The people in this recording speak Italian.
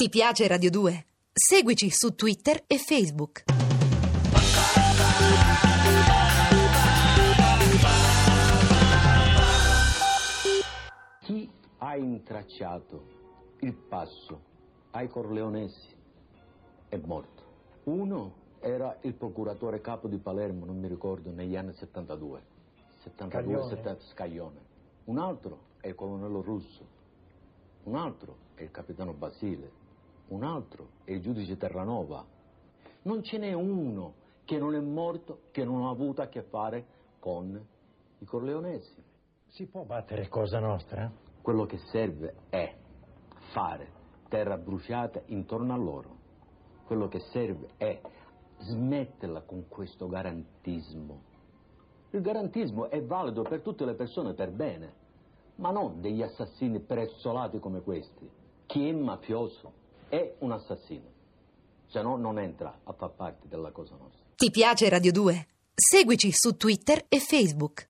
Ti piace Radio 2? Seguici su Twitter e Facebook. Chi ha intracciato il passo ai Corleonesi è morto. Uno era il procuratore capo di Palermo, non mi ricordo, negli anni 72. 72, Scaglione. 70, Scaglione. Un altro è il colonnello Russo. Un altro è il capitano Basile. Un altro è il giudice Terranova. Non ce n'è uno che non è morto, che non ha avuto a che fare con i Corleonesi. Si può battere Cosa Nostra? Quello che serve è fare terra bruciata intorno a loro. Quello che serve è smetterla con questo garantismo. Il garantismo è valido per tutte le persone per bene, ma non degli assassini prezzolati come questi. Chi è mafioso è un assassino, se no non entra a far parte della cosa nostra. Ti piace Radio 2? Seguici su Twitter e Facebook.